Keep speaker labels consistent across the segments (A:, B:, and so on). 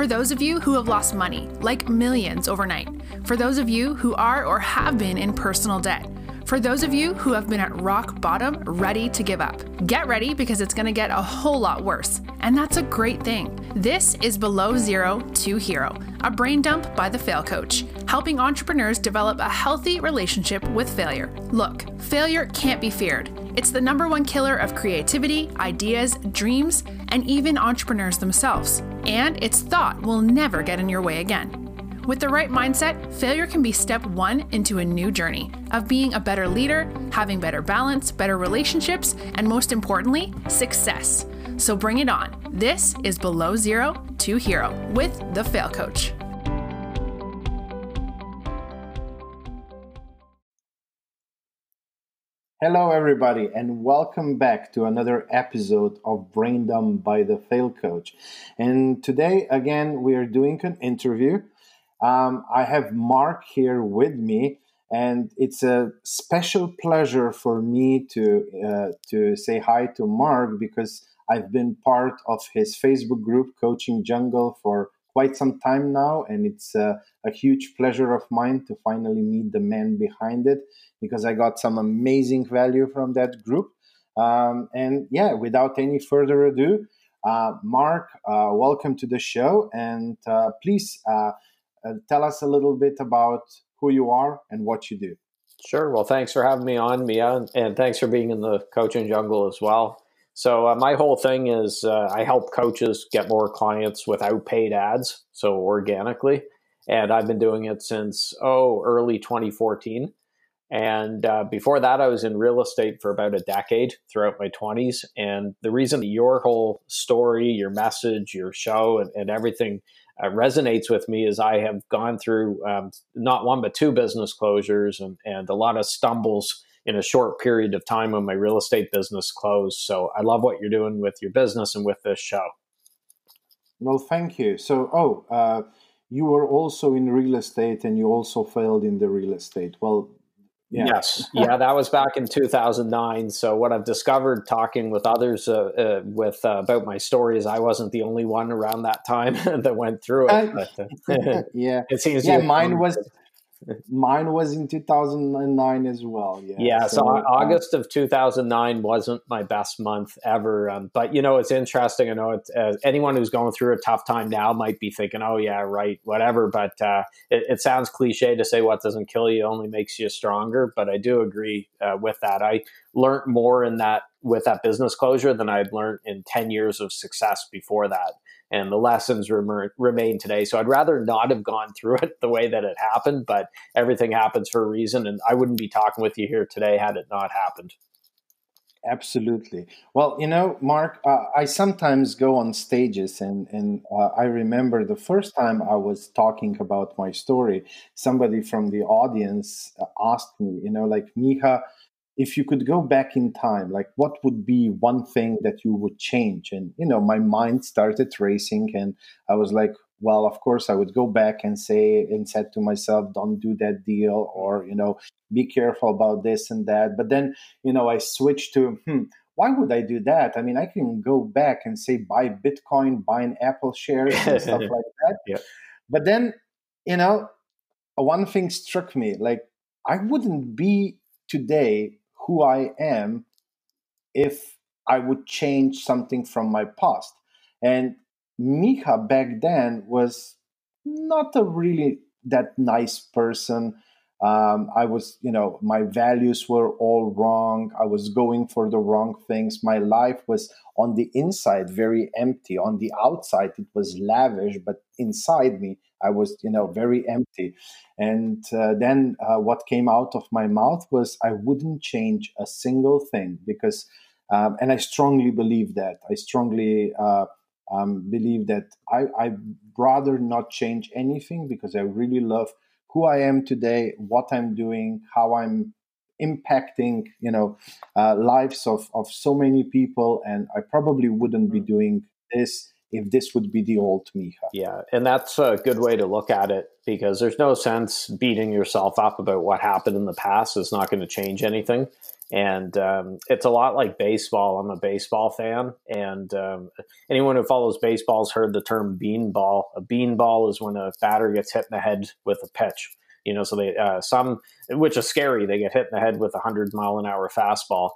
A: For those of you who have lost money, like millions overnight. For those of you who are or have been in personal debt. For those of you who have been at rock bottom, ready to give up. Get ready because it's going to get a whole lot worse. And that's a great thing. This is Below Zero to Hero, a brain dump by the Fail Coach, helping entrepreneurs develop a healthy relationship with failure. Look, failure can't be feared. It's the number one killer of creativity, ideas, dreams, and even entrepreneurs themselves. And its thought will never get in your way again. With the right mindset, failure can be step one into a new journey of being a better leader, having better balance, better relationships, and most importantly, success. So bring it on. This is Below Zero to Hero with the Fail Coach.
B: Hello, everybody, and welcome back to another episode of Brain Dump by the Fail Coach. And today, again, we are doing an interview. Um, I have Mark here with me, and it's a special pleasure for me to uh, to say hi to Mark because I've been part of his Facebook group, Coaching Jungle, for quite some time now, and it's uh, a huge pleasure of mine to finally meet the man behind it because I got some amazing value from that group. Um, and yeah, without any further ado, uh, Mark, uh, welcome to the show, and uh, please uh, uh, tell us a little bit about who you are and what you do.
C: Sure. Well, thanks for having me on, Mia, and thanks for being in the coaching jungle as well. So uh, my whole thing is I help coaches get more clients without paid ads, so organically, and I've been doing it since oh early 2014. And uh, before that, I was in real estate for about a decade throughout my 20s. And the reason your whole story, your message, your show, and, and everything uh, resonates with me is I have gone through um, not one but two business closures and, and a lot of stumbles in a short period of time when my real estate business closed. So I love what you're doing with your business and with this show.
B: Well, thank you. So, oh, uh, you were also in real estate and you also failed in the real estate. Well,
C: yeah. Yes, yeah, that was back in 2009. So what I've discovered talking with others uh, uh, with uh, about my story is I wasn't the only one around that time that went through it.
B: But, uh, yeah, it seems yeah, mine was Mine was in 2009 as well. Yeah.
C: Yeah. So, so uh, August of 2009 wasn't my best month ever. Um, but you know, it's interesting. I know it's, uh, anyone who's going through a tough time now might be thinking, "Oh yeah, right, whatever." But uh, it, it, sounds cliche to say what doesn't kill you only makes you stronger. But I do agree uh, with that. I learned more in that with that business closure than I'd learned in 10 years of success before that and the lessons rem- remain today. So I'd rather not have gone through it the way that it happened, but everything happens for a reason. And I wouldn't be talking with you here today had it not happened.
B: Absolutely. Well, you know, Mark, uh, I sometimes go on stages, and and uh, I remember the first time I was talking about my story, somebody from the audience uh, asked me, you know, like Miha, if you could go back in time like what would be one thing that you would change? And you know my mind started racing and i was like well of course i would go back and say and said to myself don't do that deal or you know be careful about this and that. But then you know i switched to hmm why would i do that? I mean i can go back and say buy bitcoin buy an apple shares and stuff like that. Yeah. but then you know one thing struck me like i wouldn't be today who I am if I would change something from my past. And Miha back then was not a really that nice person. Um, I was, you know, my values were all wrong. I was going for the wrong things. My life was on the inside very empty. On the outside, it was lavish, but inside me, I was, you know, very empty. And uh, then uh, what came out of my mouth was, I wouldn't change a single thing because, um, and I strongly believe that. I strongly uh, um, believe that I, I'd rather not change anything because I really love who I am today, what I'm doing, how I'm impacting you know uh, lives of, of so many people and i probably wouldn't be mm. doing this if this would be the old Miha.
C: Yeah, and that's a good way to look at it because there's no sense beating yourself up about what happened in the past. It's not going to change anything. And um, it's a lot like baseball. I'm a baseball fan, and um, anyone who follows baseball has heard the term beanball. A beanball is when a batter gets hit in the head with a pitch. You know, so they uh, some, which is scary. They get hit in the head with a hundred mile an hour fastball,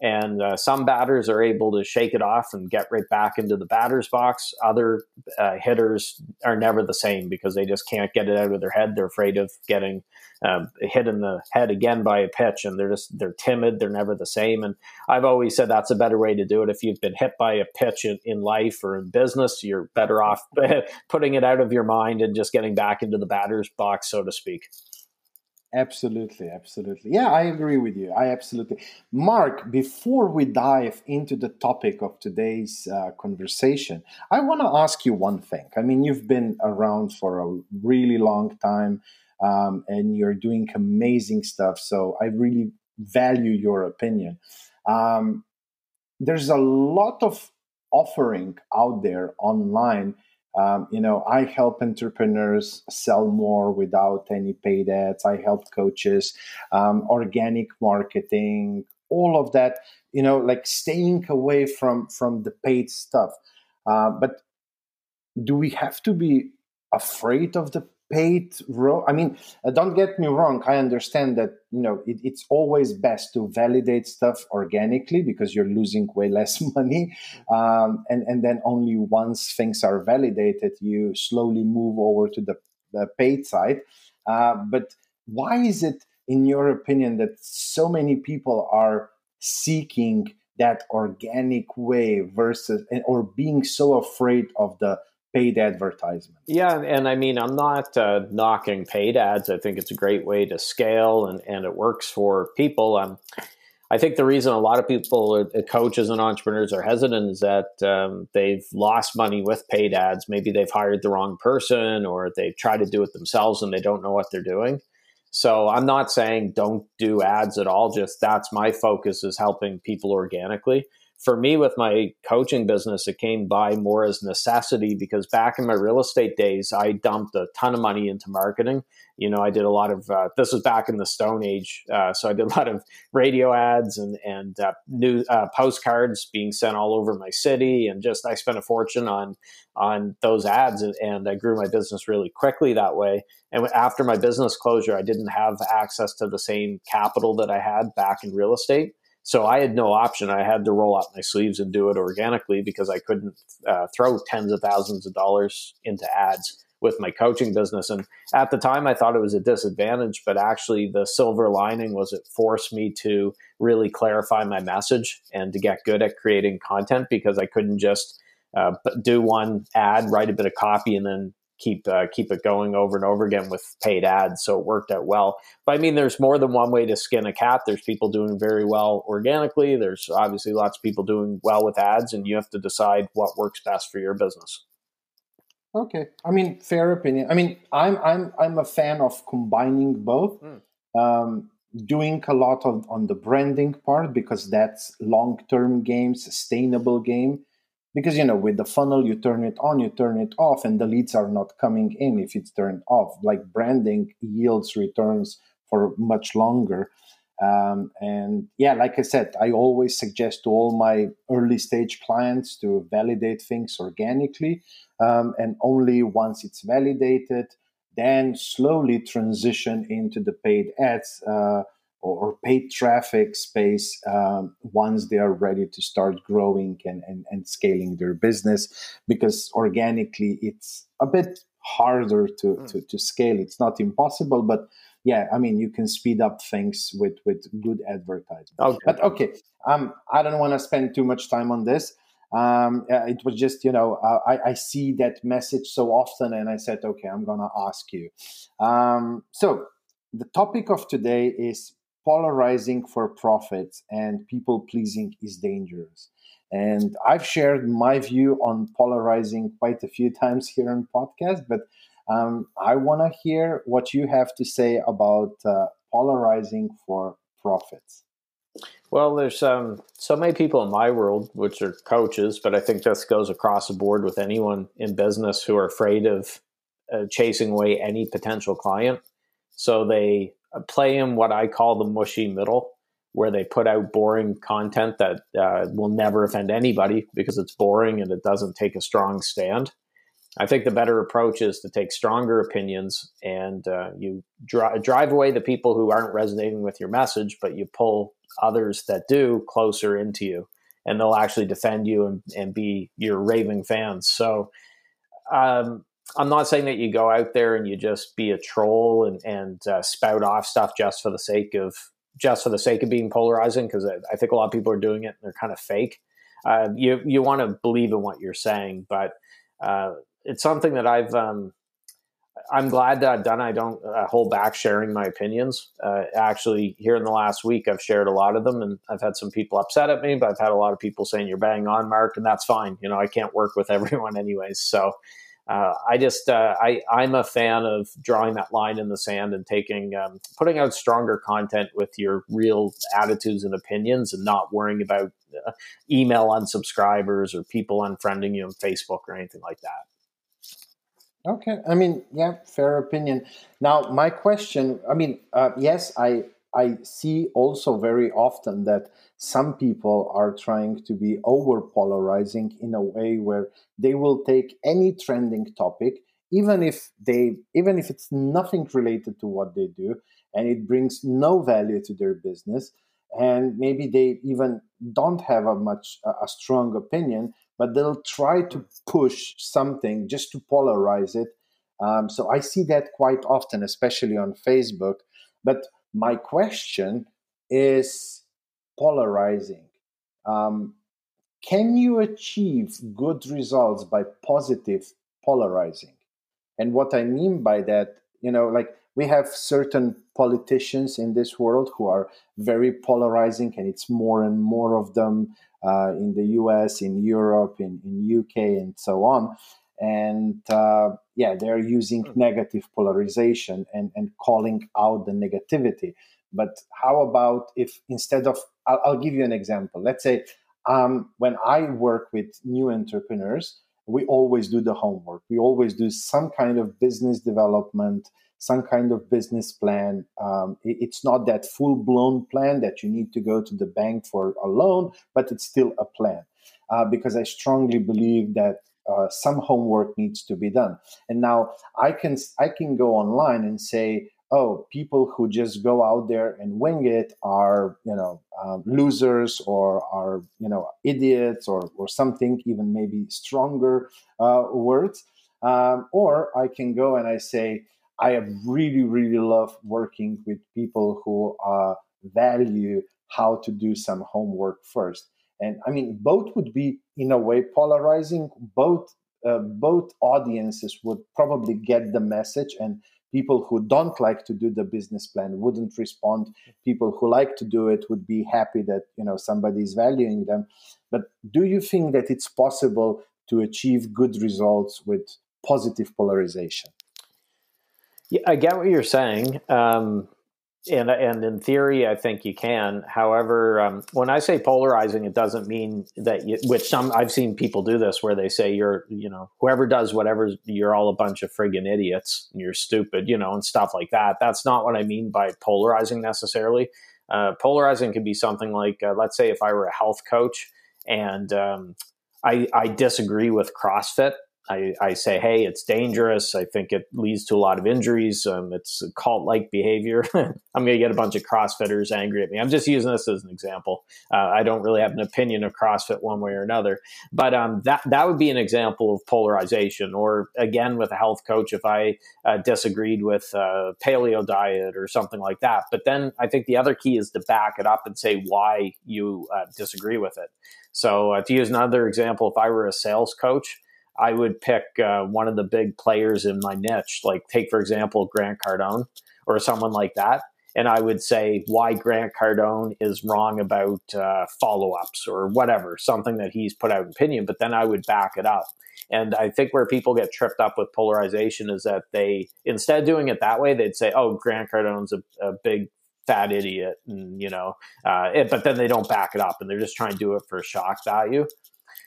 C: and uh, some batters are able to shake it off and get right back into the batter's box. Other uh, hitters are never the same because they just can't get it out of their head. They're afraid of getting um, hit in the head again by a pitch, and they're just they're timid. They're never the same. And I've always said that's a better way to do it. If you've been hit by a pitch in, in life or in business, you're better off putting it out of your mind and just getting back into the batter's box, so to speak.
B: Absolutely, absolutely. Yeah, I agree with you. I absolutely. Mark, before we dive into the topic of today's uh, conversation, I want to ask you one thing. I mean, you've been around for a really long time um, and you're doing amazing stuff. So I really value your opinion. Um, there's a lot of offering out there online um, you know, I help entrepreneurs sell more without any paid ads. I help coaches, um, organic marketing, all of that. You know, like staying away from from the paid stuff. Uh, but do we have to be afraid of the paid role. I mean, uh, don't get me wrong. I understand that you know it, it's always best to validate stuff organically because you're losing way less money, um, and and then only once things are validated, you slowly move over to the, the paid side. Uh, but why is it, in your opinion, that so many people are seeking that organic way versus or being so afraid of the paid advertisement.
C: Yeah, and I mean, I'm not uh, knocking paid ads. I think it's a great way to scale, and and it works for people. Um, I think the reason a lot of people, uh, coaches and entrepreneurs, are hesitant is that um, they've lost money with paid ads. Maybe they've hired the wrong person, or they've tried to do it themselves and they don't know what they're doing. So I'm not saying don't do ads at all. Just that's my focus is helping people organically for me with my coaching business it came by more as necessity because back in my real estate days i dumped a ton of money into marketing. You know i did a lot of uh, this was back in the stone age uh, so i did a lot of radio ads and and uh, new uh, postcards being sent all over my city. And just i spent a fortune on on those ads and, and i grew my business really quickly that way. And after my business closure i didn't have access to the same capital that i had back in real estate so I had no option. I had to roll up my sleeves and do it organically because I couldn't uh, throw tens of thousands of dollars into ads with my coaching business. And at the time, I thought it was a disadvantage, but actually, the silver lining was it forced me to really clarify my message and to get good at creating content because I couldn't just uh, do one ad, write a bit of copy, and then keep uh, keep it going over and over again with paid ads. So it worked out well. But I mean, there's more than one way to skin a cat. There's people doing very well organically. There's obviously lots of people doing well with ads, and you have to decide what works best for your business.
B: Okay, I mean, fair opinion. I mean, I'm I'm I'm a fan of combining both. Mm. Um, doing a lot of on the branding part because that's long term game, sustainable game because you know with the funnel you turn it on you turn it off and the leads are not coming in if it's turned off. Like branding yields returns for much longer. Um, and yeah like i said i always suggest to all my early stage clients to validate things organically um, and only once it's validated then slowly transition into the paid ads uh, or, paid traffic space um, once they are ready to start growing and, and, and scaling their business because organically it's a bit harder to, mm. to, to scale it's not impossible but yeah i mean you can speed up things with with good advertising okay. but okay um i don't want to spend too much time on this um, uh, it was just you know uh, I, I, see that message so often and i said okay i'm gonna ask you um, so the topic of today is polarizing for profit and people pleasing is dangerous. And I've shared my view on polarizing quite a few times here on podcast, but um, I want to hear what you have to say about uh, polarizing for profits.
C: Well, there's um, so many people in my world, which are coaches, but I think this goes across the board with anyone in business who are afraid of uh, chasing away any potential client. So they play in what I call the mushy middle. where they put out boring content that uh, will never offend anybody because it's boring and it doesn't take a strong stand. I think the better approach is to take stronger opinions and uh, you dri- drive away the people who aren't resonating with your message, but you pull others that do closer into you and they'll actually defend you and, and be your raving fans. So, um, I'm not saying that you go out there and you just be a troll and, and uh, spout off stuff just for the sake of just for the sake of being polarizing because I, I, think a lot of people are doing it and they're kind of fake. Uh, you you want to believe in what you're saying, but uh, it's something that I've um, I'm glad that I've done. I don't uh, hold back sharing my opinions. Uh, actually, here in the last week, I've shared a lot of them, and I've had some people upset at me, but I've had a lot of people saying you're bang on, Mark, and that's fine. You know, I can't work with everyone anyways, so uh, I just uh, I I'm a fan of drawing that line in the sand and taking um, putting out stronger content with your real attitudes and opinions, and not worrying about uh, email unsubscribers or people unfriending you on Facebook or anything like that.
B: Okay, I mean, yeah, fair opinion. Now, my question, I mean, uh, yes, I I see also very often that some people are trying to be over polarizing in a way where they will take any trending topic even if they even if it's nothing related to what they do and it brings no value to their business. And maybe they even don't have a much a strong opinion but they'll try to push something just to polarize it. Um, so i see that quite often especially on facebook. But my question is polarizing. Um, can you achieve good results by positive polarizing? And what I mean by that, you know, like we have certain politicians in this world who are very polarizing, and it's more and more of them uh, in the US, in Europe, in, in UK, and so on. And uh, yeah, they're using hmm. negative polarization and, and calling out the negativity. But how about if instead of, I'll, I'll give you an example. Let's say um, when I work with new entrepreneurs, we always do the homework. We always do some kind of business development, some kind of business plan. Um, it, it's not that full blown plan that you need to go to the bank for a loan, but it's still a plan. Uh, because I strongly believe that uh, some homework needs to be done. And now I can I can go online and say, oh, people who just go out there and wing it are, you know, um, losers or are, you know, idiots or, or something, even maybe stronger uh, words. Um, or I can go and I say, I really, really love working with people who uh, value how to do some homework first. And I mean, both would be in a way polarizing. Both uh, both audiences would probably get the message and people who don't like to do the business plan wouldn't respond. People who like to do it would be happy that you know somebody is valuing them. But do you think that it's possible to achieve good results with positive polarization?
C: Yeah i get what you're saying. Um, and and in theory, I think you can. However, um, when I say polarizing, it doesn't mean that you, which some I've seen people do this where they say you're you know whoever does whatever you're all a bunch of friggin' idiots and you're stupid you know and stuff like that. That's not what I mean by polarizing necessarily. Uh, polarizing could be something like uh, let's say if I were a health coach and um, I, I disagree with CrossFit I, I, say, hey, it's dangerous. I think it leads to a lot of injuries. Um, it's cult like behavior. I'm going to get a bunch of CrossFitters angry at me. I'm just using this as an example. Uh, I don't really have an opinion of CrossFit one way or another. But um, that, that would be an example of polarization. Or again, with a health coach, if I uh, disagreed with a paleo diet or something like that. But then I think the other key is to back it up and say why you uh, disagree with it. So uh, to use another example, if I were a sales coach, I would pick uh, one of the big players in my niche, like take for example Grant Cardone or someone like that, and I would say why Grant Cardone is wrong about uh, follow ups or whatever, something that he's put out opinion, but then I would back it up. And I think where people get tripped up with polarization is that they instead of doing it that way, they'd say, "Oh, Grant Cardone's a, a big fat idiot," and you know, uh, it, but then they don't back it up, and they're just trying to do it for shock value.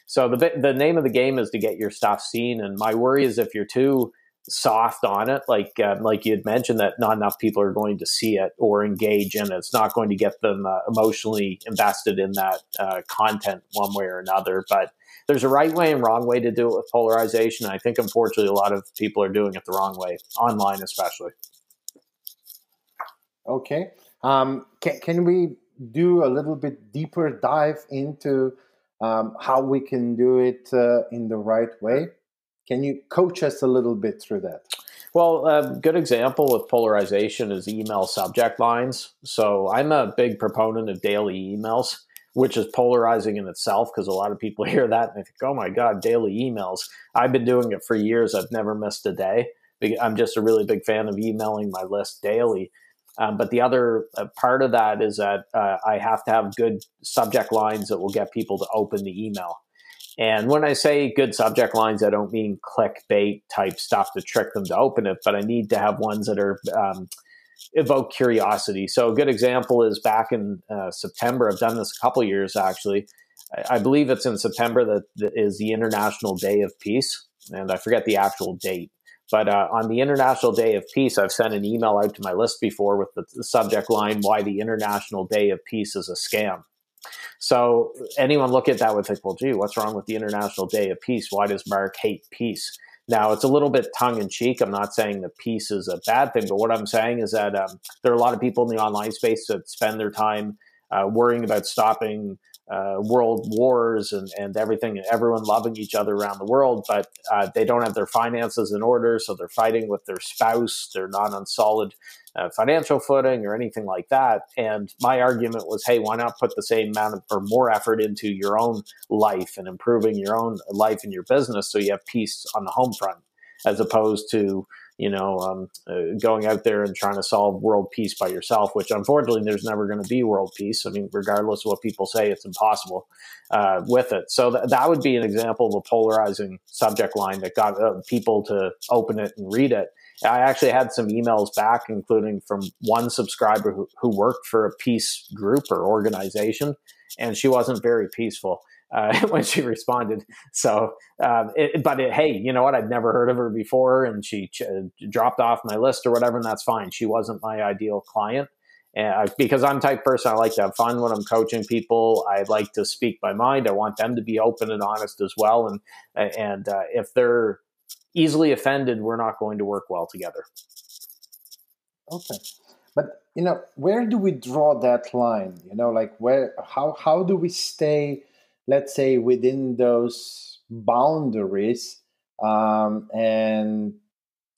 C: So the the name of the game is to get your stuff seen. And my worry is if you're too soft on it, like um, like you had mentioned that not enough people are going to see it or engage in it. It's not going to get them uh, emotionally invested in that uh, content one way or another. But there's a right way and wrong way to do it with polarization. I think unfortunately a lot of people are doing it the wrong way, online especially.
B: Okay. Um, can, can we do a little bit deeper dive into um, how we can do it uh, in the right way? Can you coach us a little bit through that?
C: Well, a good example with polarization is email subject lines. So I'm a big proponent of daily emails, which is polarizing in itself because a lot of people hear that and they think, oh my God, daily emails. I've been doing it for years. I've never missed a day. I'm just a really big fan of emailing my list daily. Um, but the other uh, part of that is that uh, I have to have good subject lines that will get people to open the email. And when I say good subject lines, I don't mean clickbait type stuff to trick them to open it, but I need to have ones that are um, evoke curiosity. So a good example is back in uh, September. I've done this a couple years actually. I, I believe it's in September that, that is the International Day of Peace, and I forget the actual date. But uh, on the International Day of Peace, I've sent an email out to my list before with the, subject line, Why the International Day of Peace is a Scam. So anyone look at that would think, well, gee, what's wrong with the International Day of Peace? Why does Mark hate peace? Now, it's a little bit tongue in cheek. I'm not saying that peace is a bad thing, but what I'm saying is that um, there are a lot of people in the online space that spend their time uh, worrying about stopping uh, world wars and, and everything, and everyone loving each other around the world, but uh, they don't have their finances in order, so they're fighting with their spouse. They're not on solid uh, financial footing or anything like that. And my argument was, hey, why not put the same amount of, or more effort into your own life and improving your own life and your business so you have peace on the home front, as opposed to you know, um, uh, going out there and trying to solve world peace by yourself, which unfortunately there's never going to be world peace. I mean, regardless of what people say, it's impossible uh, with it. So th- that would be an example of a polarizing subject line that got uh, people to open it and read it. I actually had some emails back, including from one subscriber who, who worked for a peace group or organization, and she wasn't very peaceful uh, when she responded. So, um, it, but it, hey, you know what? I'd never heard of her before, and she ch- dropped off my list or whatever, and that's fine. She wasn't my ideal client. Because I'm type person, I like to have fun when I'm coaching people. I like to speak my mind. I want them to be open and honest as well. And and uh, if they're easily offended, we're not going to work well together.
B: Okay, but you know, where do we draw that line? You know, like where, how how do we stay? Let's say within those boundaries um, and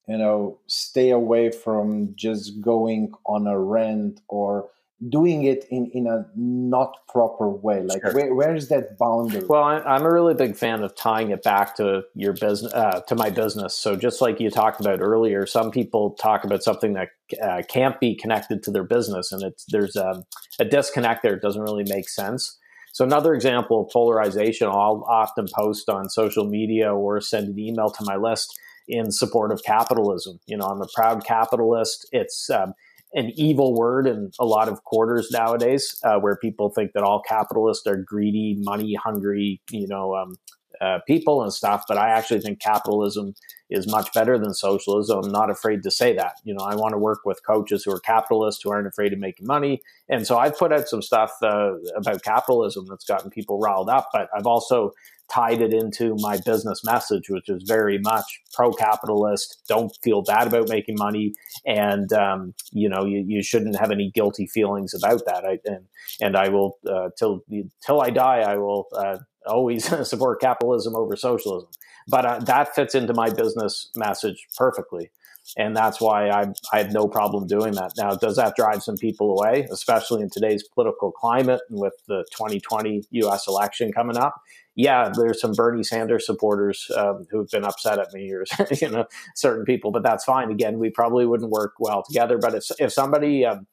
B: you know stay away from just going on a rent or doing it in, in a not proper way. Like sure. where, where's that boundary?
C: Well I, am a really big fan of tying it back to your business uh, to my business. So just like you talked about earlier some people talk about something that uh, can't be connected to their business and it's there's a, a disconnect there. It doesn't really make sense so another example of polarization, I'll often post on social media or send an email to my list in support of capitalism. You know, I'm a proud capitalist. It's um, an evil word in a lot of quarters nowadays, uh, where people think that all capitalists are greedy, money hungry, you know, um, uh, people and stuff. But I actually think capitalism is much better than socialism. I'm not afraid to say that. You know, I want to work with coaches who are capitalists who aren't afraid of making money. And so I've put out some stuff uh, about capitalism that's gotten people riled up. But I've also tied it into my business message, which is very much pro-capitalist. Don't feel bad about making money, and um, you know you, you shouldn't have any guilty feelings about that. I, and and I will uh, till till I die, I will uh, always support capitalism over socialism. But uh, that fits into my business message perfectly. And that's why I, I have no problem doing that. Now, does that drive some people away, especially in today's political climate and with the 2020 US election coming up? Yeah, there's some Bernie Sanders supporters um, who've been upset at me or you know certain people, but that's fine. Again, we probably wouldn't work well together. But if if somebody um,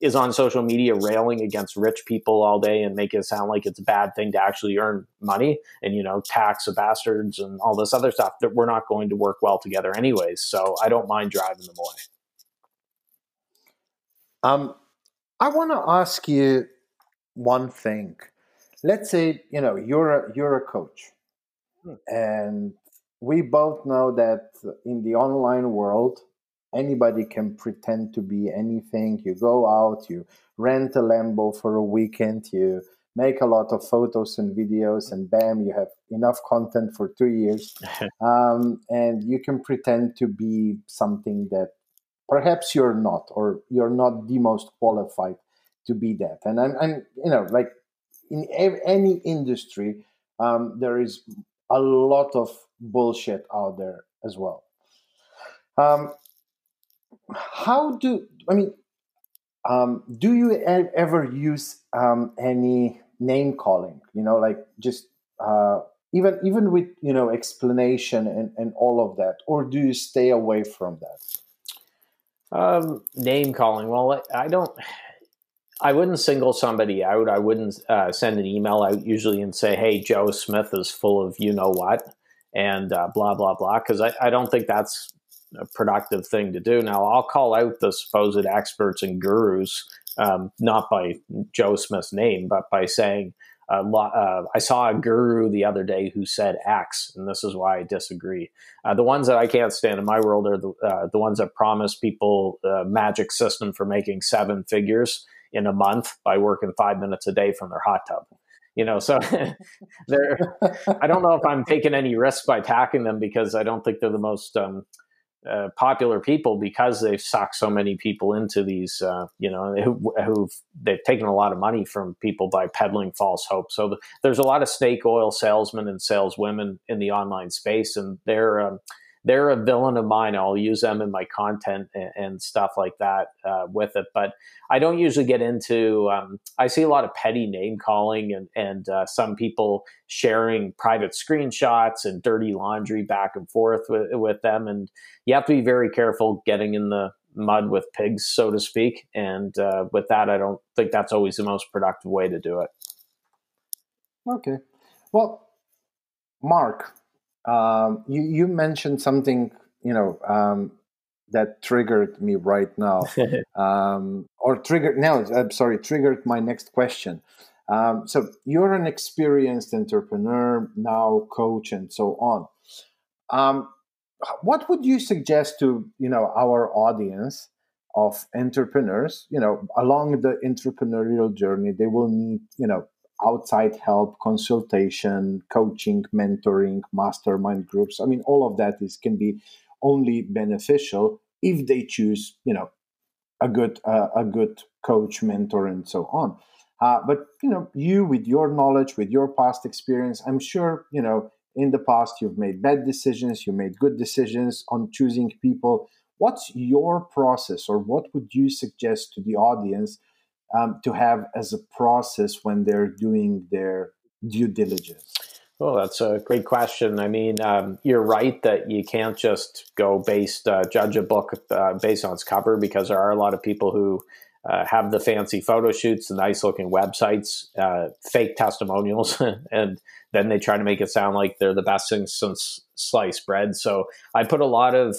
C: is on social media railing against rich people all day and make it sound like it's a bad thing to actually earn money and you know tax the bastards and all this other stuff that we're not going to work well together anyways so i don't mind driving them away.
B: Um i want to ask you one thing. Let's say you know you're a you're a coach hmm. and we both know that in the online world, anybody can pretend to be anything. You go out, you rent a Lambo for a weekend, you make a lot of photos and videos, and bam, you have enough content for two years. um, and you can pretend to be something that perhaps you're not, or you're not the most qualified to be that. And I'm, I'm you know, like in any industry, um, there is a lot of bullshit out there as well. Um, how do I mean? Um, do you ever use um, any name calling? You know, like just uh, even even with you know explanation and, and all of that, or do you stay away from that?
C: Um, name calling. Well, I don't. I wouldn't single somebody out. I wouldn't uh, send an email out usually and say, "Hey, Joe Smith is full of you know what," and uh, blah blah blah, because I, I don't think that's a productive thing to do. Now, I'll call out the supposed experts and gurus, um, not by Joe Smith's name, but by saying, uh, uh, I saw a guru the other day who said X, and this is why I disagree. Uh, the ones that I can't stand in my world are the, uh, the ones that promise people a magic system for making seven figures in a month by working five minutes a day from their hot tub. You know, so I don't know if I'm taking any risks by attacking them because I don't think they're the most um, uh, popular people because they've sucked so many people into these, uh, you know, who, who've they've taken a lot of money from people by peddling false hope. So the, there's a lot of snake oil salesmen and saleswomen in the online space, and they're um, they're a villain of mine. I'll use them in my content and, and stuff like that uh, with it. But I don't usually get into. Um, I see a lot of petty name calling and and uh, some people sharing private screenshots and dirty laundry back and forth with, with them. And you have to be very careful getting in the mud with pigs, so to speak. And uh, with that, I don't think that's always the most productive way to do it.
B: Okay. Well, Mark, um, you you mentioned something you know um, that triggered me right now, um, or triggered now. I'm sorry, triggered my next question. Um, so you're an experienced entrepreneur now, coach, and so on. Um, what would you suggest to you know our audience of entrepreneurs? You know, along the entrepreneurial journey, they will need you know outside help, consultation, coaching, mentoring, mastermind groups. I mean, all of that is can be only beneficial if they choose, you know, a good uh, a good coach, mentor, and so on. Uh, but you know, you with your knowledge, with your past experience, I'm sure you know in the past you've made bad decisions, you made good decisions on choosing people. What's your process, or what would you suggest to the audience um, to have as a process when they're doing their due diligence?
C: Well, that's a great question. I mean, um, you're right that you can't just go based uh, judge a book uh, based on its cover because there are a lot of people who uh, have the fancy photo shoots, the nice looking websites, uh, fake testimonials, and then they try to make it sound like they're the best thing since sliced bread. So I put a lot of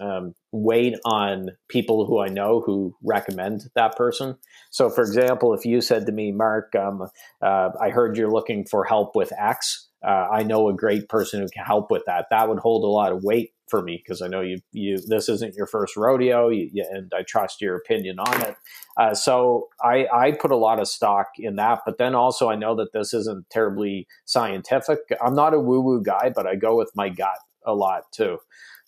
C: um, weight on people who I know who recommend that person. So, for example, if you said to me, Mark, um, uh, I heard you're looking for help with X, uh, I know a great person who can help with that. That would hold a lot of weight for me because I know you, you, this isn't your first rodeo, you, you, and I trust your opinion on it. Uh, so I, I put a lot of stock in that, but then also I know that this isn't terribly scientific. I'm not a woo woo guy, but I go with my gut a lot too.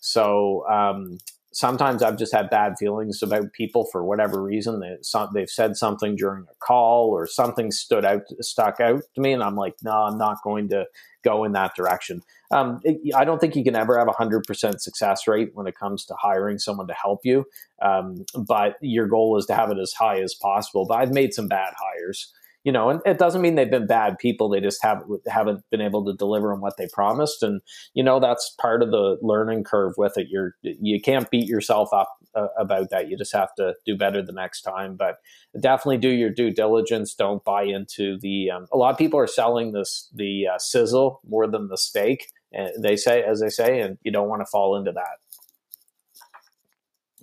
C: So um, sometimes I've just had bad feelings about people for whatever reason. They, they've said something during a call or something stood out, stuck out to me, and I'm like, no, I'm not going to go in that direction. Um, it, I don't think you can ever have a hundred percent success rate when it comes to hiring someone to help you. Um, but your goal is to have it as high as possible. But I've made some bad hires you know, and it doesn't mean they've been bad people. They just haven't haven't been able to deliver on what they promised, and you know that's part of the learning curve with it. You're you can't beat yourself up uh, about that. You just have to do better the next time. But definitely do your due diligence. Don't buy into the. Um, a lot of people are selling this the uh, sizzle more than the steak. And they say, as they say, and you don't want to fall into that.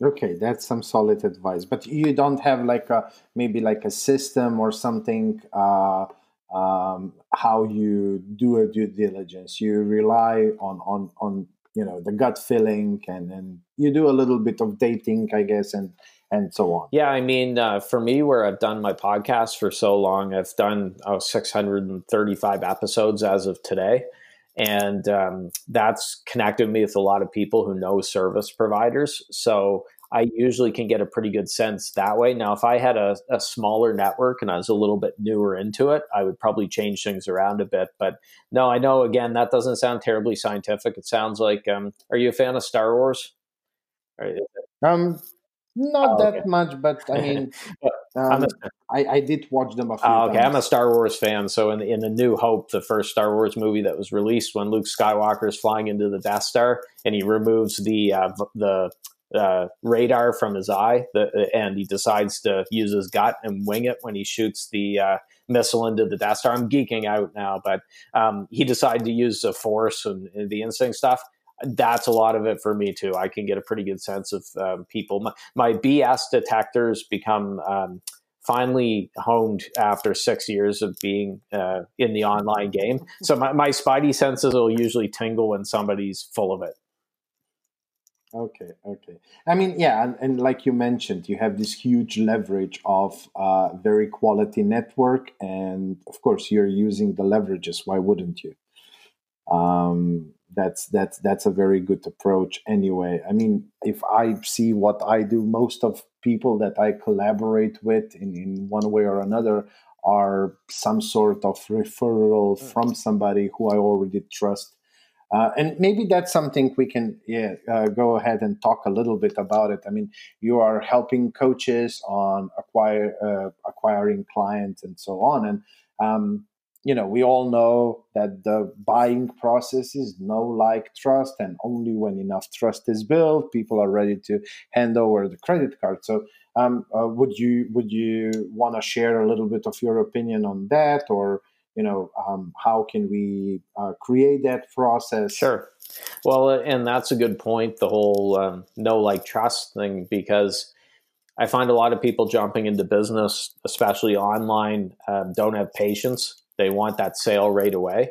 B: Okay, that's some solid advice. But you don't have like a maybe like a system or something uh, um, how you do a due diligence. You rely on on on you know the gut feeling, and and you do a little bit of dating, I guess, and and so on.
C: Yeah, I mean, uh, for me, where I've done my podcast for so long, I've done oh, 635 episodes as of today. And um, that's connected me with a lot of people who know service providers. So I usually can get a pretty good sense that way. Now, if I had a, a, smaller network and I was a little bit newer into it, I would probably change things around a bit. But no, I know, again, that doesn't sound terribly scientific. It sounds like, um, are you a fan of Star Wars?
B: Um, not oh, that okay. much, but I mean, um, a, I, I did watch them a few.
C: Oh, okay,
B: times.
C: I'm a Star Wars fan, so in in the New Hope, the first Star Wars movie that was released, when Luke Skywalker is flying into the Death Star and he removes the uh, the uh, radar from his eye, the, and he decides to use his gut and wing it when he shoots the uh, missile into the Death Star. I'm geeking out now, but um, he decided to use the Force and, and the instinct stuff that's a lot of it for me too. I can get a pretty good sense of um, people. My, my, BS detectors become um, finally honed after six years of being uh, in the online game. So my, my spidey senses will usually tingle when somebody's full of it.
B: Okay, okay. I mean, yeah, and, and, like you mentioned, you have this huge leverage of uh, very quality network, and of course, you're using the leverages. Why wouldn't you? Um, that's that's that's a very good approach anyway i mean if i see what i do most of people that i collaborate with in, in one way or another are some sort of referral mm. from somebody who i already trust uh, and maybe that's something we can yeah, uh, go ahead and talk a little bit about it. I mean, you are helping coaches on acquire uh, acquiring clients and so on, and um, you know, we all know that the buying process is know like trust, and only when enough trust is built, people are ready to hand over the credit card. So, um, uh, would you would you want to share a little bit of your opinion on that, or you know, um, how can we uh, create that process?
C: Sure. Well, and that's a good point. The whole um, know like trust thing, because I find a lot of people jumping into business, especially online, um, don't have patience they want that sale right away.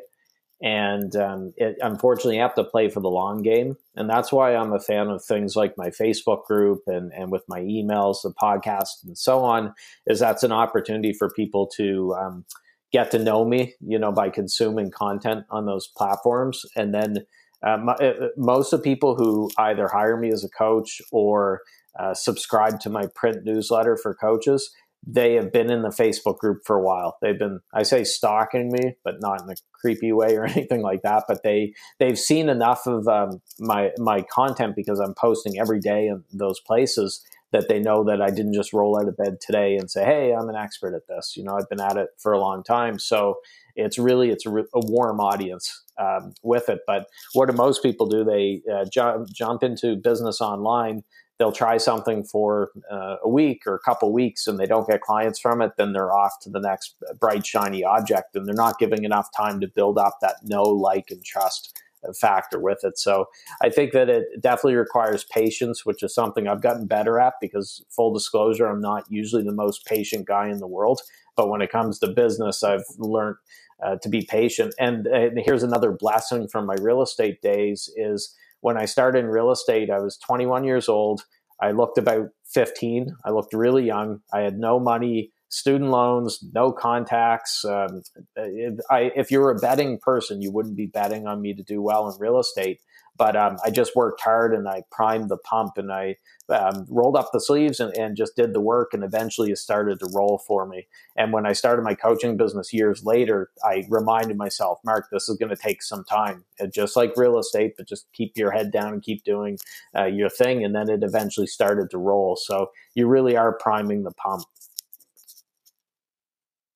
C: And um, it, unfortunately, you have to play for the long game. And that's why I'm a fan of things like my Facebook group and, and with my emails, the podcast, and so on, is that's an opportunity for people to um, get to know me, you know, by consuming content on those platforms. And then uh, my, uh, most of the people who either hire me as a coach or uh, subscribe to my print newsletter for coaches, they have been in the Facebook group for a while. They've been, I say, stalking me, but not in a creepy way or anything like that. But they they've seen enough of um, my my content because I'm posting every day in those places that they know that I didn't just roll out of bed today and say, "Hey, I'm an expert at this." You know, I've been at it for a long time, so it's really it's a, a warm audience um, with it. But what do most people do? They uh, jump jump into business online they'll try something for uh, a week or a couple weeks and they don't get clients from it, then they're off to the next bright, shiny object. And they're not giving enough time to build up that know, like, and trust factor with it. So I think that it definitely requires patience, which is something I've gotten better at because, full disclosure, I'm not usually the most patient guy in the world. But when it comes to business, I've learned uh, to be patient. And, and here's another blessing from my real estate days is when I started in real estate, I was 21 years old. I looked about 15. I looked really young. I had no money, student loans, no contacts. Um, if, I, if you're a betting person, you wouldn't be betting on me to do well in real estate. But um, I just worked hard and I primed the pump and I um, rolled up the sleeves and, and, just did the work. And eventually it started to roll for me. And when I started my coaching business years later, I reminded myself, Mark, this is going to take some time. And just like real estate, but just keep your head down and keep doing uh, your thing. And then it eventually started to roll. So you really are priming the pump.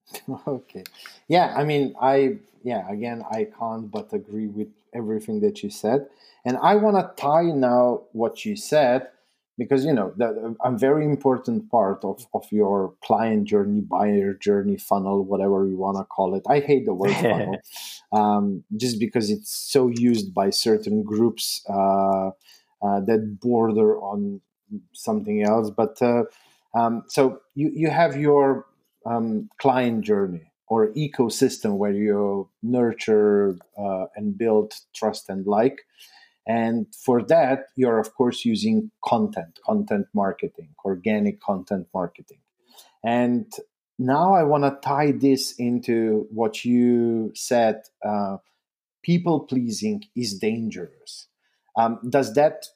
B: Okay. Yeah. I mean, I, yeah, again, I can't but agree with everything that you said. And I want to tie now what you said because you know that a very important part of, of your client journey buyer journey funnel whatever you want to call it i hate the word funnel um, just because it's so used by certain groups uh, uh, that border on something else but uh, um, so you, you have your um, client journey or ecosystem where you nurture uh, and build trust and like. And for that, you're of course using content, content marketing, organic content marketing. And now I want to tie this into what you said uh, people pleasing is dangerous. Um, does that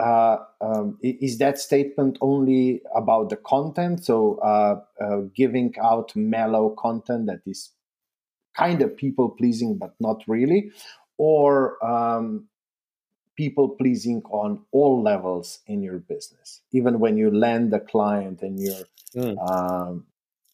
B: uh, um, is that statement only about the content? So uh, uh, giving out mellow content that is kind of people pleasing, but not really, or um, people pleasing on all levels in your business, even when you land a client and you're mm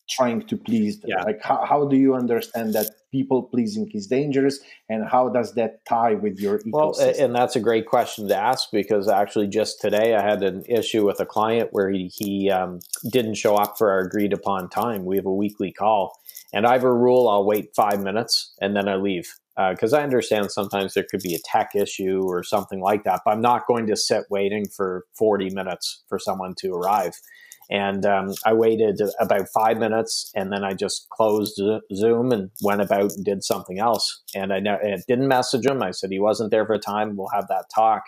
B: trying to please them? Yeah. Like, how, how do you understand that people pleasing is dangerous, and how does that tie with your ecosystem? Well,
C: and that's a great question to ask because actually, just today I had an issue with a client where he he um, didn't show up for our agreed upon time. We have a weekly call, and I have a rule: I'll wait five minutes and then I leave because uh, I understand sometimes there could be a tech issue or something like that, but I'm not going to sit waiting for 40 minutes for someone to arrive. And um, I waited about five minutes and then I just closed Zoom and went about and did something else. And I, ne- didn't message him. I said he wasn't there for time. We'll have that talk.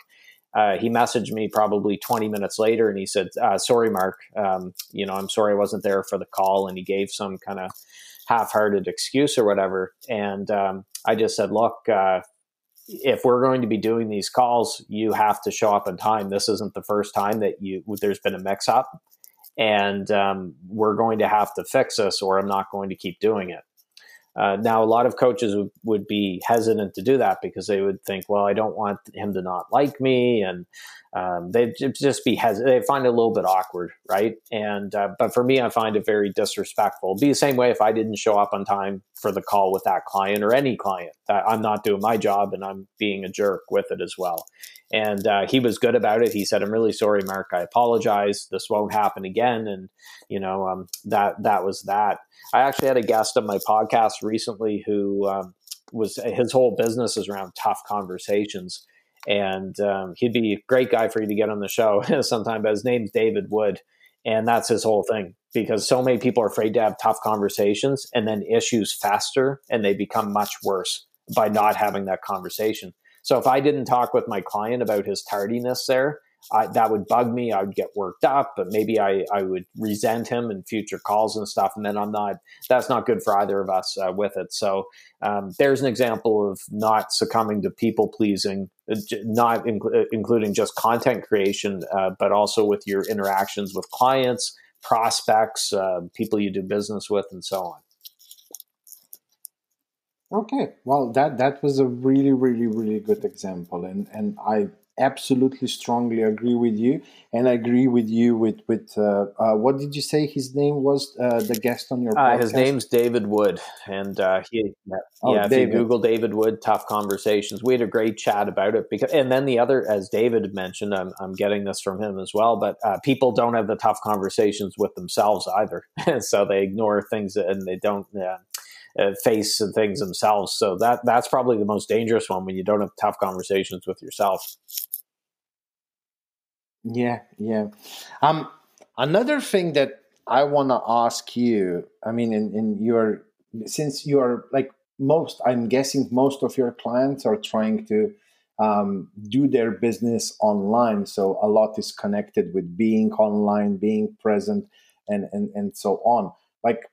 C: Uh, he messaged me probably 20 minutes later and he said, uh, Sorry, Mark. Um, you know, I'm sorry I wasn't there for the call. And he gave some kind of half hearted excuse or whatever. And um, I just said, Look, uh, if we're going to be doing these calls, you have to show up in time. This isn't the first time that you there's been a mix up and um, we're going to have to fix this or I'm not going to keep doing it. Uh, now, a lot of coaches would, would be hesitant to do that because they would think, well, I don't want him to not like me. And um, they just be hesitant. They find it a little bit awkward, right? And uh, but for me, I find it very disrespectful. It'd be the same way if I didn't show up on time for the call with that client or any client. I'm not doing my job and I'm being a jerk with it as well. And uh, he was good about it. He said, "I'm really sorry, Mark. I apologize. This won't happen again." And you know, um, that that was that. I actually had a guest on my podcast recently who um, was his whole business is around tough conversations and um, he'd be a great guy for you to get on the show sometime. But his name's David Wood, and that's his whole thing because so many people are afraid to have tough conversations, and then issues faster, and they become much worse by not having that conversation. So if I didn't talk with my client about his tardiness there, I, that would bug me. I would get worked up, but maybe I, I would resent him in future calls and stuff. And then I'm not, that's not good for either of us uh, with it. So um, there's an example of not succumbing to people pleasing, uh, not uh, including just content creation, uh, but also with your interactions with clients, prospects, uh, people you do business with, and so on.
B: Okay, well, that that was a really, really, really good example, and and I absolutely strongly agree with you and i agree with you with with uh, uh, what did you say his name was uh, the guest on your podcast?
C: Uh, his name's david wood and uh, he yeah, oh, yeah if you google david wood tough conversations we had a great chat about it because and then the other as david mentioned i'm, I'm getting this from him as well but uh, people don't have the tough conversations with themselves either so they ignore things and they don't uh, face and things themselves. So that that's probably the most dangerous one when you don't have tough conversations with yourself.
B: Yeah, yeah. Um, another thing that I want to ask you, I mean, in, in your since you are like most, I'm guessing most of your clients are trying to um, do their business online. So a lot is connected with being online, being present, and and and so on. Like,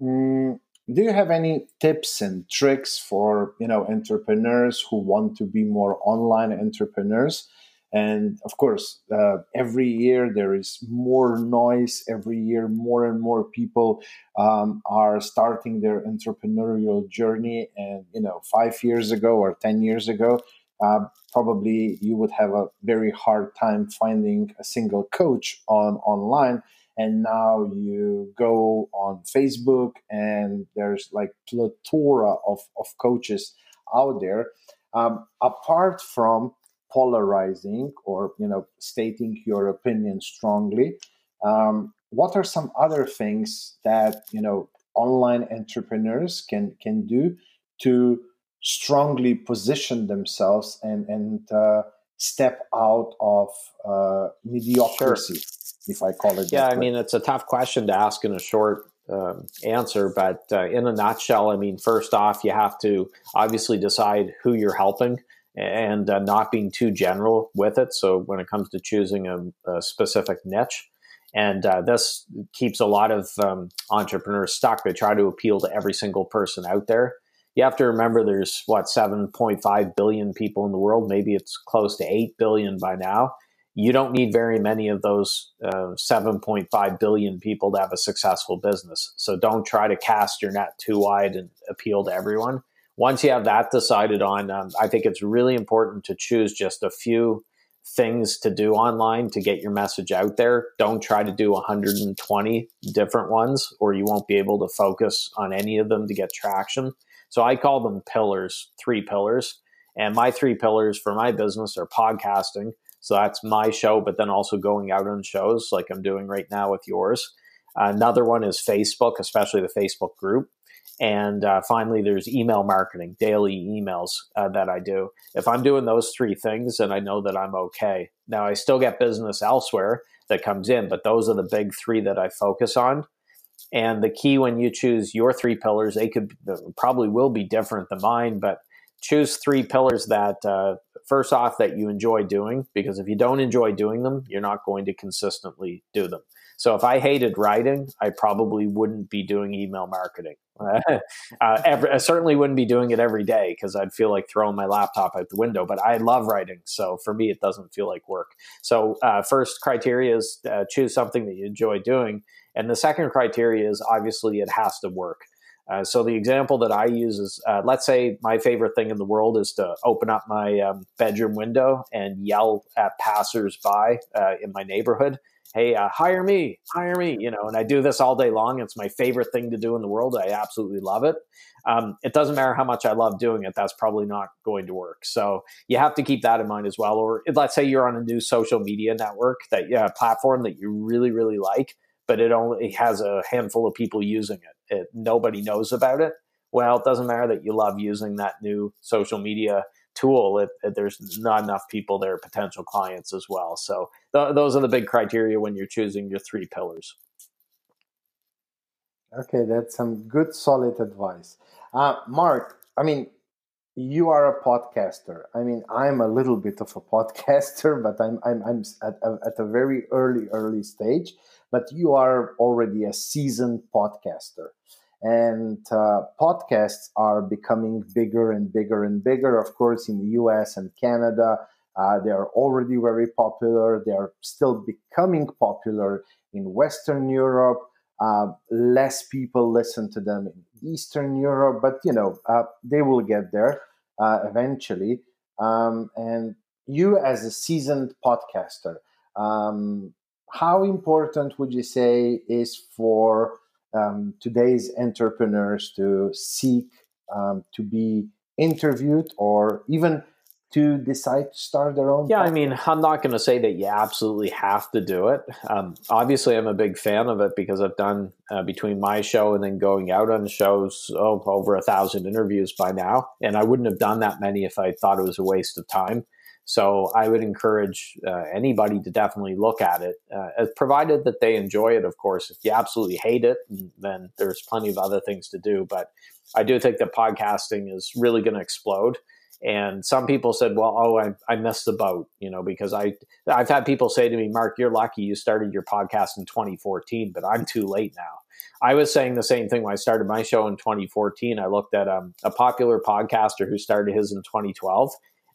B: mm, do you have any tips and tricks for you know entrepreneurs who want to be more online entrepreneurs and of course uh, every year there is more noise. Every year more and more people um, are starting their entrepreneurial journey. And you know five years ago or ten years ago uh, probably you would have a very hard time finding a single coach on online. And now you go on facebook and there's like plethora of, of coaches out there. Um, apart from polarizing or you know stating your opinion strongly. Um, what are some other things that you know online entrepreneurs can can do to strongly position themselves and and uh, step out of uh, mediocrity sure. if I call it.
C: Yeah, I mean, it's a tough question to ask in a short um, answer, but uh, in a nutshell, I mean, first off, you have to obviously decide who you're helping and uh, not being too general with it. So when it comes to choosing a, a specific niche, and uh, this keeps a lot of um, entrepreneurs stuck. They try to appeal to every single person out there. You have to remember there's what 7.5 billion people in the world. Maybe it's close to 8 billion by now. You don't need very many of those uh, 7.5 billion people to have a successful business. So don't try to cast your net too wide and appeal to everyone once you have that decided on, um, I think it's really important to choose just a few things to do online to get your message out there. Don't try to do 120 different ones, or you won't be able to focus on any of them to get traction. So I call them pillars, three pillars. And my three pillars for my business are podcasting. So that's my show, but then also going out on shows like I'm doing right now with yours. Another one is Facebook, especially the Facebook group. And uh, finally, there's email marketing, daily emails uh, that I do. If I'm doing those three things, then I know that I'm okay. Now, I still get business elsewhere that comes in, but those are the big three that I focus on. And the key when you choose your three pillars, they could probably will be different than mine, but choose three pillars that, uh, first off, that you enjoy doing, because if you don't enjoy doing them, you're not going to consistently do them. So if I hated writing, I probably wouldn't be doing email marketing. uh, every, I certainly wouldn't be doing it every day because I'd feel like throwing my laptop out the window. But I love writing, so for me, it doesn't feel like work. So uh, first criteria is uh, choose something that you enjoy doing, and the second criteria is obviously it has to work. Uh, so the example that I use is, uh, let's say my favorite thing in the world is to open up my um, bedroom window and yell at passersby uh, in my neighborhood hey, uh, hire me, hire me, you know, and I do this all day long. It's my favorite thing to do in the world. I absolutely love it. Um, it doesn't matter how much I love doing it, that's probably not going to work. So you have to keep that in mind as well. Or let's say you're on a new social media network that yeah, platform that you really, really like, but it only has a handful of people using it. it nobody knows about it. Well, it doesn't matter that you love using that new social media tool, if, it, there's not enough people there, potential clients as well. So th- those are the big criteria when you're choosing your three pillars.
B: Okay, that's some good, solid advice. Uh, Mark, I mean, you are a podcaster. I mean, I'm a little bit of a podcaster, but I'm I'm, I'm at, at a very early early stage. But you are already a seasoned podcaster and uh, podcasts are becoming bigger and bigger and bigger. Of course, in the US and Canada, uh, they are already very popular. They are still becoming popular in Western Europe. Uh, less people listen to them in Eastern Europe, but you know uh, they will get there uh, eventually. Um, and you, as a seasoned podcaster, um, how important would you say is for um, today's entrepreneurs to seek um, to be interviewed or even to decide to start their own?
C: Yeah, podcast? I mean, I'm not going to say that you absolutely have to do it. Um, obviously, I'm a big fan of it because I've done uh, between my show and then going out on shows oh, over a thousand interviews by now, and I wouldn't have done that many if I thought it was a waste of time. So I would encourage uh, anybody to definitely look at it, uh, provided that they enjoy it. Of course, if you absolutely hate it, then there's plenty of other things to do. But I do think that podcasting is really going to explode. And some people said, "Well, oh, I, I missed the boat," you know, because I I've had people say to me, "Mark, you're lucky you started your podcast in 2014, but I'm too late now." I was saying the same thing when I started my show in 2014. I looked at um, a popular podcaster who started his in 2012,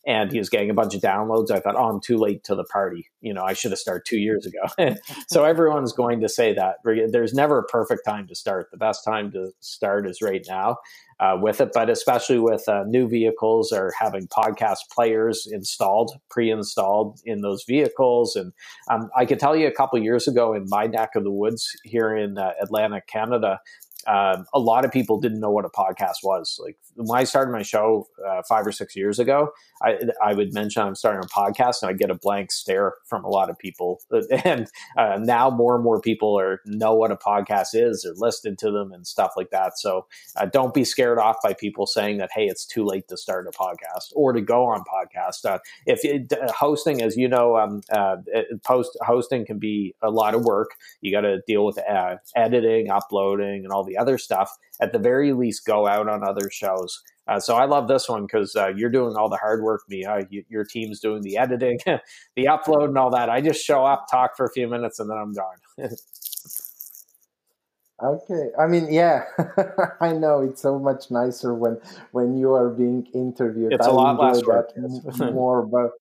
C: and he was getting a bunch of downloads. I thought, oh, I'm too late to the party. You know, I should have started two years ago. so everyone's going to say that. There's never a perfect time to start. The best time to start is right now uh, with it, but especially with uh, new vehicles or having podcast players installed, pre-installed in those vehicles. And um, I could tell you a couple years ago in my neck of the woods here in uh, Atlantic, Canada, um, a lot of people didn't know what a podcast was. Like when I started my show uh, five or six years ago, I, I would mention I'm starting a podcast and I get a blank stare from a lot of people. And uh, now more and more people are know what a podcast is. They're listening to them and stuff like that. So uh, don't be scared off by people saying that, hey, it's too late to start a podcast or to go on podcast. Uh, if it, hosting, as you know, um, uh, post hosting can be a lot of work. You got to deal with uh, editing, uploading, and all the other stuff. At the very least, go out on other shows. Uh, so I love this one because uh, you're doing all the hard work. Me, you, your team's doing the editing, the upload, and all that. I just show up, talk for a few minutes, and then I'm gone.
B: okay, I mean, yeah, I know it's so much nicer when when you are being interviewed.
C: It's
B: I
C: a lot less
B: work more, but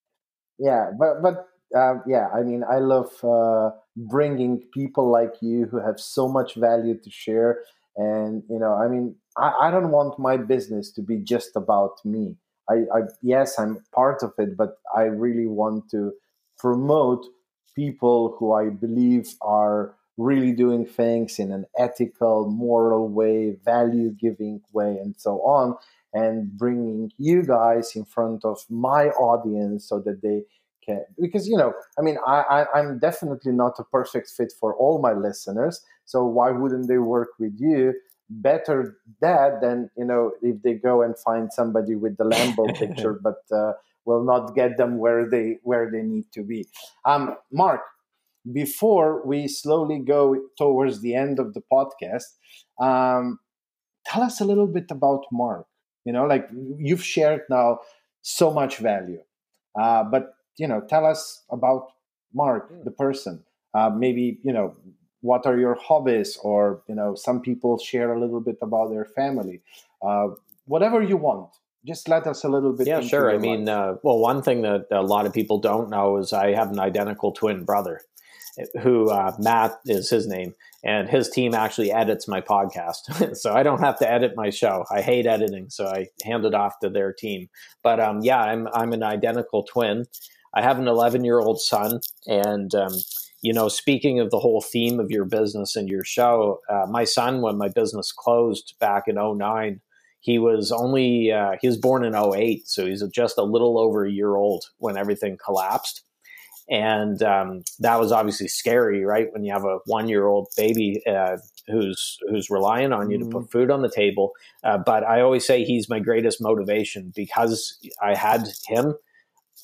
B: yeah, but but uh, yeah, I mean, I love uh, bringing people like you who have so much value to share. And you know, I mean, I, I don't want my business to be just about me. I, I yes, I'm part of it, but I really want to promote people who I believe are really doing things in an ethical, moral way, value giving way, and so on, and bringing you guys in front of my audience so that they Because, you know, I mean, I, I, am definitely not a perfect fit for all my listeners. So why wouldn't they work with you? better that than you know if they go and find somebody with the Lambo picture, but uh, will not get them where they where they need to be. Um, Mark, before we slowly go towards the end of the podcast, um, tell us a little bit about Mark. You know, like you've shared now so much value, uh, but you know, tell us about Mark, hmm. the person. Uh, maybe you know what are your hobbies? Or you know some people share a little bit about their family. Uh, whatever you want. Just let us a little bit
C: yeah sure. I mean uh, well one thing that a lot of people don't know is i have an identical twin brother who uh, matt is his name and his team actually edits my podcast. So i don't have to edit my show. I hate editing so i hand it off to their team. But um, yeah i'm i'm an identical twin i have an 11 year old son and um, you know, speaking of the whole theme of your business and your show, uh, my son, when my business closed back in 09, he was only, uh, he was born in 08. So he's just a little over a year old when everything collapsed. And um, that was obviously scary, right? When you have a one year old baby uh, who's who's relying on you mm-hmm. to put food on the table. Uh, but I always say he's my greatest motivation because I had him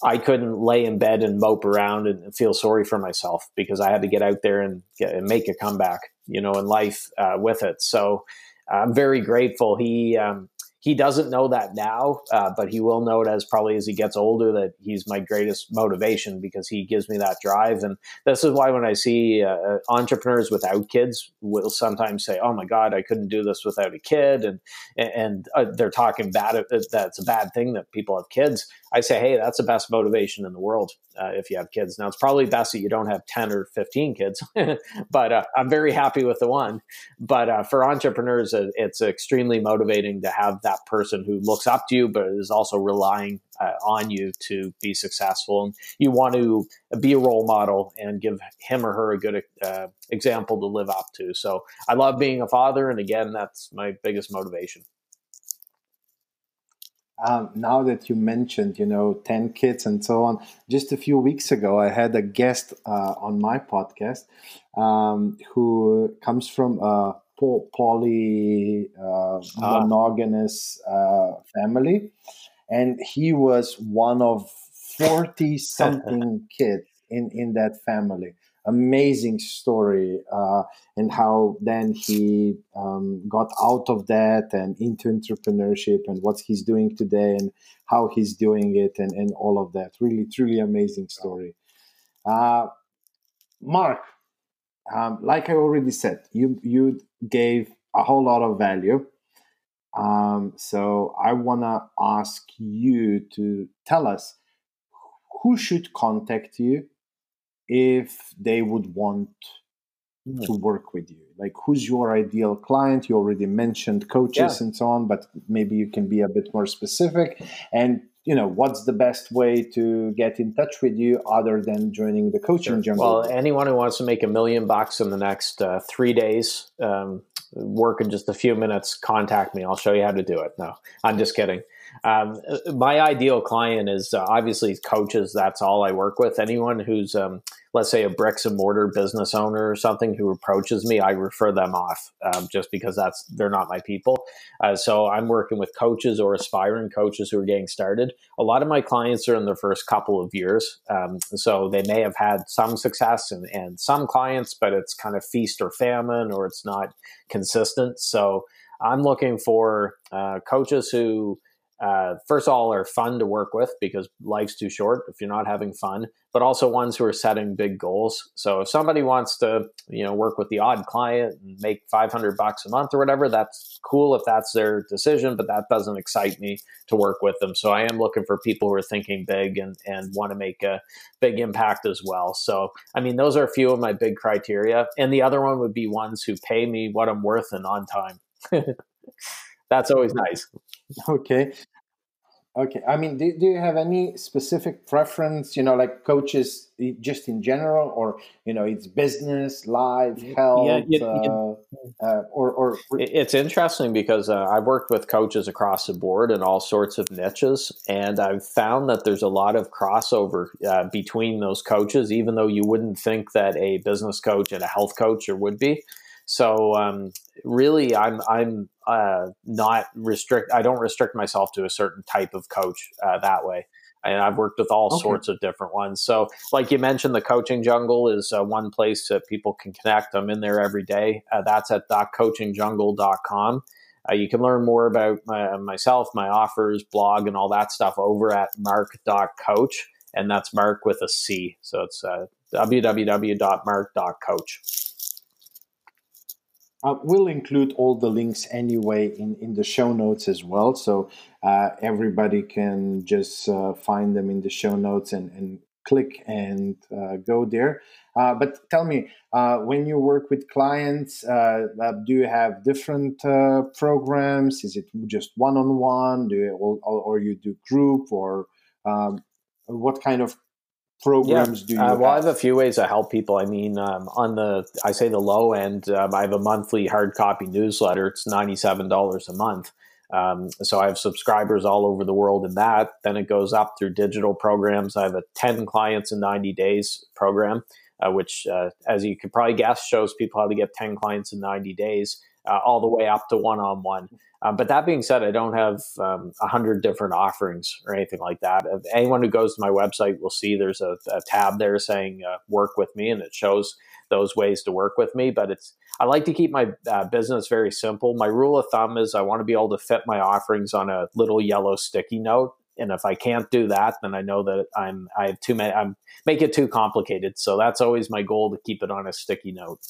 C: I couldn't lay in bed and mope around and feel sorry for myself because I had to get out there and, get, and make a comeback, you know, in life uh, with it. So I'm very grateful. He um, he doesn't know that now, uh, but he will know it as probably as he gets older that he's my greatest motivation because he gives me that drive. And this is why when I see uh, entrepreneurs without kids, will sometimes say, "Oh my God, I couldn't do this without a kid," and and uh, they're talking bad. That's a bad thing that people have kids. I say, hey, that's the best motivation in the world uh, if you have kids. Now, it's probably best that you don't have 10 or 15 kids, but uh, I'm very happy with the one. But uh, for entrepreneurs, uh, it's extremely motivating to have that person who looks up to you, but is also relying uh, on you to be successful. And you want to be a role model and give him or her a good uh, example to live up to. So I love being a father. And again, that's my biggest motivation.
B: Um, now that you mentioned, you know, 10 kids and so on, just a few weeks ago, I had a guest uh, on my podcast um, who comes from a poly uh, ah. monogamous uh, family. And he was one of 40 something kids in, in that family amazing story uh, and how then he um, got out of that and into entrepreneurship and what he's doing today and how he's doing it and, and all of that really truly amazing story uh, mark um, like i already said you you gave a whole lot of value um, so i want to ask you to tell us who should contact you if they would want mm. to work with you like who's your ideal client you already mentioned coaches yeah. and so on but maybe you can be a bit more specific and you know what's the best way to get in touch with you other than joining the coaching sure. jungle
C: well anyone who wants to make a million bucks in the next uh, three days um, work in just a few minutes, contact me. I'll show you how to do it. No, I'm just kidding. Um, my ideal client is uh, obviously coaches. That's all I work with. Anyone who's, um, let's say, a bricks and mortar business owner or something who approaches me, I refer them off um, just because that's they're not my people. Uh, so I'm working with coaches or aspiring coaches who are getting started. A lot of my clients are in their first couple of years, um, so they may have had some success and, and some clients, but it's kind of feast or famine, or it's not consistent. So I'm looking for uh, coaches who uh, first of all, are fun to work with because life's too short if you're not having fun, but also ones who are setting big goals. So if somebody wants to, you know, work with the odd client and make 500 bucks a month or whatever, that's cool if that's their decision, but that doesn't excite me to work with them. So I am looking for people who are thinking big and, and want to make a big impact as well. So, I mean, those are a few of my big criteria. And the other one would be ones who pay me what I'm worth and on time. that's always nice.
B: Okay. Okay. I mean, do, do you have any specific preference, you know, like coaches just in general, or, you know, it's business, life, health, yeah, yeah, uh, uh, or, or,
C: It's interesting because uh, I've worked with coaches across the board in all sorts of niches, and I've found that there's a lot of crossover uh, between those coaches, even though you wouldn't think that a business coach and a health coach would be. So um, really, I'm I'm uh, not restrict. I don't restrict myself to a certain type of coach uh, that way. And I've worked with all okay. sorts of different ones. So, like you mentioned, the coaching jungle is uh, one place that people can connect. I'm in there every day. Uh, that's at coachingjungle.com. Uh, you can learn more about my, myself, my offers, blog, and all that stuff over at mark.coach. And that's Mark with a C. So it's uh, www.mark.coach.
B: Uh, we'll include all the links anyway in, in the show notes as well. So uh, everybody can just uh, find them in the show notes and, and click and uh, go there. Uh, but tell me, uh, when you work with clients, do you have different programs? Is it just one on one? Do you, or, or, you do group or um, what kind of programs yeah. do you uh,
C: well
B: have?
C: i have a few ways to help people. I mean um, on the i say the low end um, i have a monthly hard copy newsletter. It's $97 a month. Um, so i have subscribers all over the world in that. Then it goes up through digital programs. I have a 10 clients in 90 days program uh, which uh, as you could probably guess shows people how to get 10 clients in 90 days uh, all the way up to one-on-one um, but that being said, I don't have um, a um, hundred different offerings or anything like that. If anyone who goes to my website will see there's a, a tab there saying uh, "Work with me," and it shows those ways to work with me. But it's I like to keep my uh, business very simple. My rule of thumb is I want to be able to fit my offerings on a little yellow sticky note. And if I can't do that, then I know that I'm I have too many. I'm make it too complicated. So that's always my goal to keep it on a sticky note.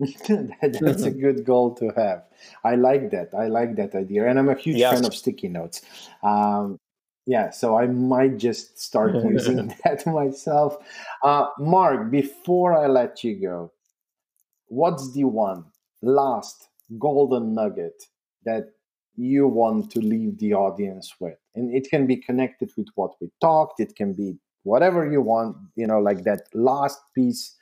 B: That's a good goal to have. I like that. I like that idea, and I'm a huge yes. fan of sticky notes. Um, yeah, so I might just start using that myself. Uh, Mark, before I let you go, what's the one last golden nugget that you want to leave the audience with? And it can be connected with what we talked. It can be whatever you want. You know, like that last piece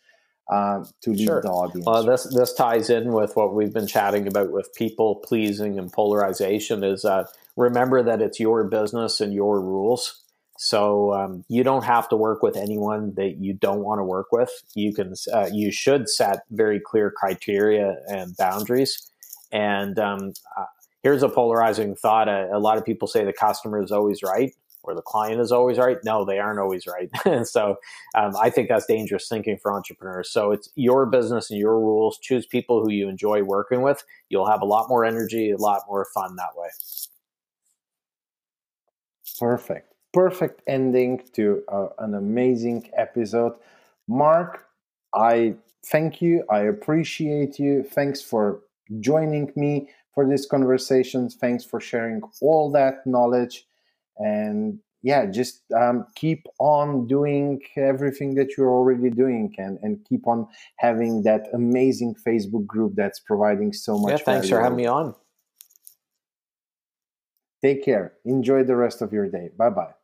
B: uh, to lead sure. the audience.
C: Well, this this ties in with what we've been chatting about with people pleasing and polarization. Is that remember that it's your business and your rules. So um, you don't have to work with anyone that you don't want to work with. You can uh, you should set very clear criteria and boundaries. And um, uh, here's a polarizing thought: a, a lot of people say the customer is always right or the client is always right. No, they aren't always right. so um, I think that's dangerous thinking for entrepreneurs. So it's your business and your rules. Choose people who you enjoy working with. You'll have a lot more energy, a lot more fun that way.
B: Perfect. Perfect ending to uh, an amazing episode. Mark, I thank you. I appreciate you. Thanks for joining me for this conversation. Thanks for sharing all that knowledge and yeah just um, keep on doing everything that you're already doing and, and keep on having that amazing facebook group that's providing so much
C: yeah thanks value. for having me on.
B: Take care. Enjoy the rest of your day. Bye bye